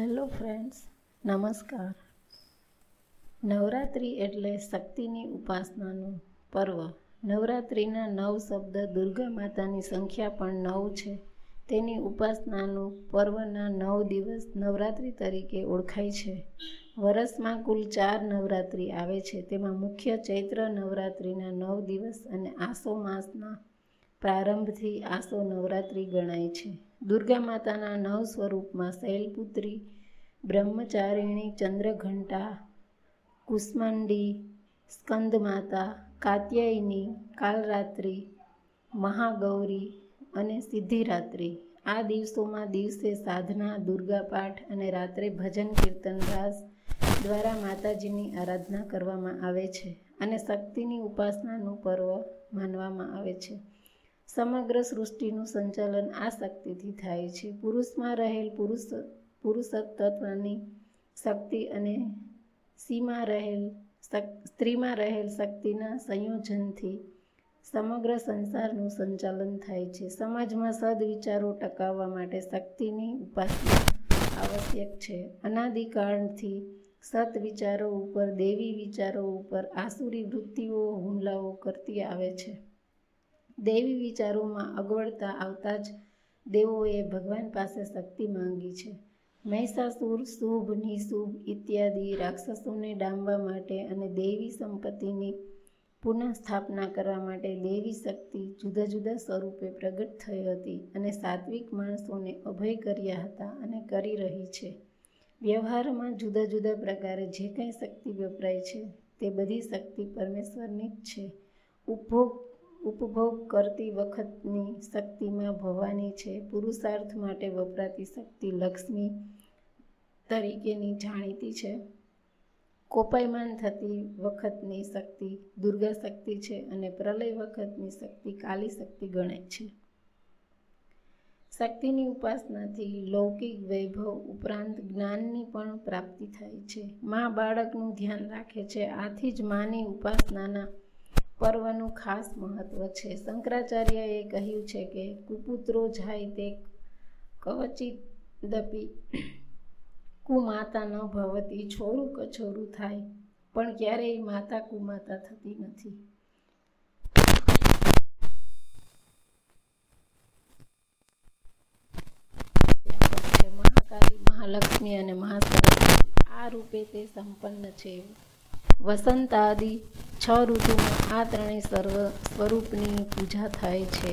Hello friends, નમસ્કાર. નવરાત્રિ એટલે શક્તિની ઉપાસનાનું પર્વ. નવરાત્રિના નવ શબ્દ દુર્ગા માતાની સંખ્યા પણ નવ છે. તેની ઉપાસનાનું પર્વના નવ દિવસ નવરાત્રિ તરીકે ઓળખાય છે. વરસમાં કુલ ચાર નવરાત્રિ આવે છે. તેમાં મુખ્ય ચૈત્ર નવરાત્રિના નવ દિવસ અને આસો માસના પ્રારંભથી આસો નવરાત્રિ ગણાય છે. દુર્ગા માતાના નવ સ્વરૂપમાં શૈલપુત્રી, બ્રહ્મચારિણી, ચંદ્રઘંટા, કુષ્માંડી, સ્કંદમાતા, કાત્યાયની, કાલરાત્રિ, મહાગૌરી અને સિદ્ધિરાત્રિ. આ દિવસોમાં દિવસે સાધના, દુર્ગા પાઠ અને રાત્રે ભજન કીર્તન રાસ દ્વારા માતાજીની આરાધના કરવામાં આવે છે અને શક્તિની ઉપાસનાનું પર્વ માનવામાં આવે છે. સમગ્ર સૃષ્ટિનું સંચાલન આ શક્તિથી થાય છે. પુરુષમાં રહેલ પુરુષ પુરુષત્વની શક્તિ અને સ્ત્રીમાં રહેલ સ્ત્રીમાં રહેલ શક્તિના સંયોજનથી સમગ્ર સંસારનું સંચાલન થાય છે. સમાજમાં સદવિચારો ટકાવવા માટે શક્તિની ઉપાસના આવશ્યક છે. અનાદિકાળથી સત વિચારો ઉપર, દેવી વિચારો ઉપર આસુરી વૃત્તિઓ હુમલાઓ કરતી આવે છે. દૈવી વિચારોમાં અગવડતા આવતા જ દેવોએ ભગવાન પાસે શક્તિ માંગી છે. મહિષાસુર શુભ, નિશુભ ઇત્યાદિ રાક્ષસોને ડામવા માટે અને દેવી સંપત્તિની પુનઃસ્થાપના કરવા માટે દેવી શક્તિ જુદા જુદા સ્વરૂપે પ્રગટ થઈ હતી અને સાત્વિક માણસોને અભય કર્યા હતા અને કરી રહી છે. વ્યવહારમાં જુદા જુદા પ્રકારે જે કાંઈ શક્તિ વપરાય છે તે બધી શક્તિ પરમેશ્વરની જ છે. ઉપભોગ ઉપભોગ કરતી વખતની શક્તિમાં ભવાની છે. પુરુષાર્થ માટે વપરાતી શક્તિ લક્ષ્મી તરીકેની જાણીતી છે. કોપાયમાન થતી વખતની શક્તિ દુર્ગા શક્તિ છે અને પ્રલય વખતની શક્તિ કાલી શક્તિ ગણાય છે. શક્તિની ઉપાસનાથી લૌકિક વૈભવ ઉપરાંત જ્ઞાનની પણ પ્રાપ્તિ થાય છે. મા બાળકનું ધ્યાન રાખે છે. આથી જ માની ઉપાસનાના પર્વનું ખાસ મહત્વ છે. શંકરાચાર્યએ કહ્યું છે કે, કુપુત્રો જાય તે કવચિદપી કુમાતા ન ભવતી, છોરું કછોરું થાય, પણ ક્યારેય માતા કુમાતા થતી નથી. મહાકાલી મહાલક્ષ્મી અને મહાસરસ્વતી આ રૂપે તે સંપન્ન છે. વસંત આદિ છ ઋતુમાં આ ત્રણેય સર્વ સ્વરૂપની પૂજા થાય છે.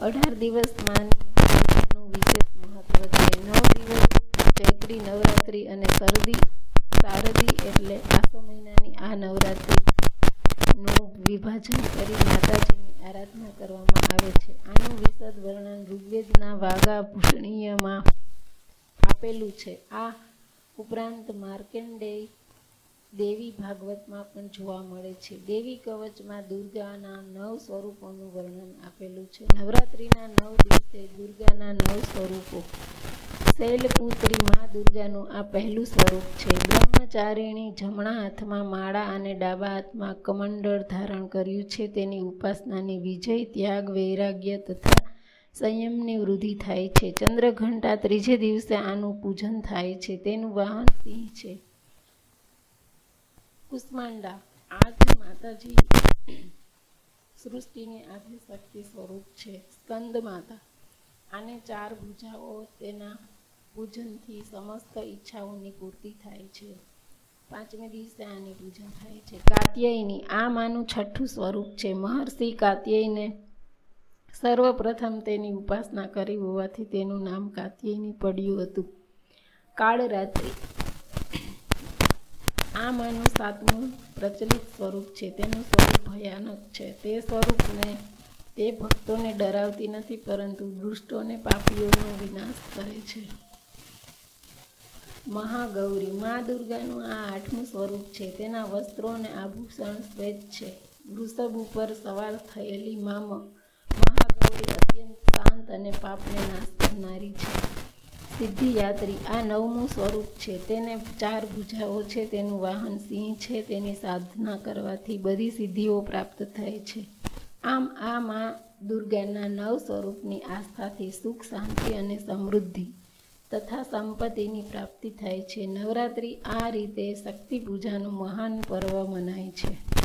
અઢાર દિવસમાં વિશેષ મહત્વ છે. નવ દિવસ ચૈત્રી, નવરાત્રિ અને શરદી, શારદી એટલે આસો મહિનાની આ નવરાત્રિનું વિભાજન કરી માતાજીની આરાધના કરવામાં આવે છે. આનું વિશદ વર્ણન ઋગ્વેદના વાગા ભૂષણીયમાં આપેલું છે. આ ઉપરાંત માર્કેન્ડેય દેવી ભાગવતમાં પણ જોવા મળે છે. દેવી કવચમાં દુર્ગાના નવ સ્વરૂપોનું વર્ણન આપેલું છે. નવરાત્રિના નવ દિવસે દુર્ગાના નવ સ્વરૂપો. શૈલપુત્રી મા દુર્ગાનું આ પહેલું સ્વરૂપ છે. બ્રહ્મચારિણી જમણા હાથમાં માળા અને ડાબા હાથમાં કમંડળ ધારણ કર્યું છે. તેની ઉપાસનાની વિજય, ત્યાગ, વૈરાગ્ય તથા સંયમની વૃદ્ધિ થાય છે. ચંદ્રઘંટા ત્રીજે દિવસે આનું પૂજન થાય છે. તેનું વાહન સિંહ છે. કુષ્માંડા આ જ માતાજી સૃષ્ટિની આદિ શક્તિ સ્વરૂપ છે. સ્કંદ માતા. આને ચાર ભૂજાઓ તેના પૂજનથી સમસ્ત ઈચ્છાઓની પૂર્તિ થાય છે. પાંચમે દિવસે આની પૂજા થાય છે. કાત્યાયની, આ માનું છઠ્ઠું સ્વરૂપ છે. મહર્ષિ કાત્યાયને સર્વપ્રથમ તેની ઉપાસના કરી હોવાથી તેનું નામ કાત્યાયની પડ્યું હતું. કાળરાત્રિ. આ માનું સાતમું પ્રચલિત સ્વરૂપ છે. તેનું સ્વરૂપ ભયાનક છે. તે સ્વરૂપને તે ભક્તોને ડરાવતી નથી, પરંતુ દુષ્ટોને પાપીઓનો વિનાશ કરે છે. મહાગૌરી, મા દુર્ગાનું આ આઠમું સ્વરૂપ છે. તેના વસ્ત્રો અને આભૂષણ શ્વેત છે. વૃષભ ઉપર સવાર થયેલી મામ મહાગૌરી અત્યંત શાંત અને પાપને નાશ કરનારી છે. સિદ્ધિયાત્રી, આ નવમું સ્વરૂપ છે. તેને ચાર ભૂજાઓ છે. તેનું વાહન સિંહ છે. તેની સાધના કરવાથી બધી સિદ્ધિઓ પ્રાપ્ત થાય છે. આમ આ મા દુર્ગાના નવ સ્વરૂપની આસ્થાથી સુખ, શાંતિ અને સમૃદ્ધિ તથા સંપત્તિની પ્રાપ્તિ થાય છે. નવરાત્રિ આ રીતે શક્તિ પૂજાનું મહાન પર્વ મનાય છે.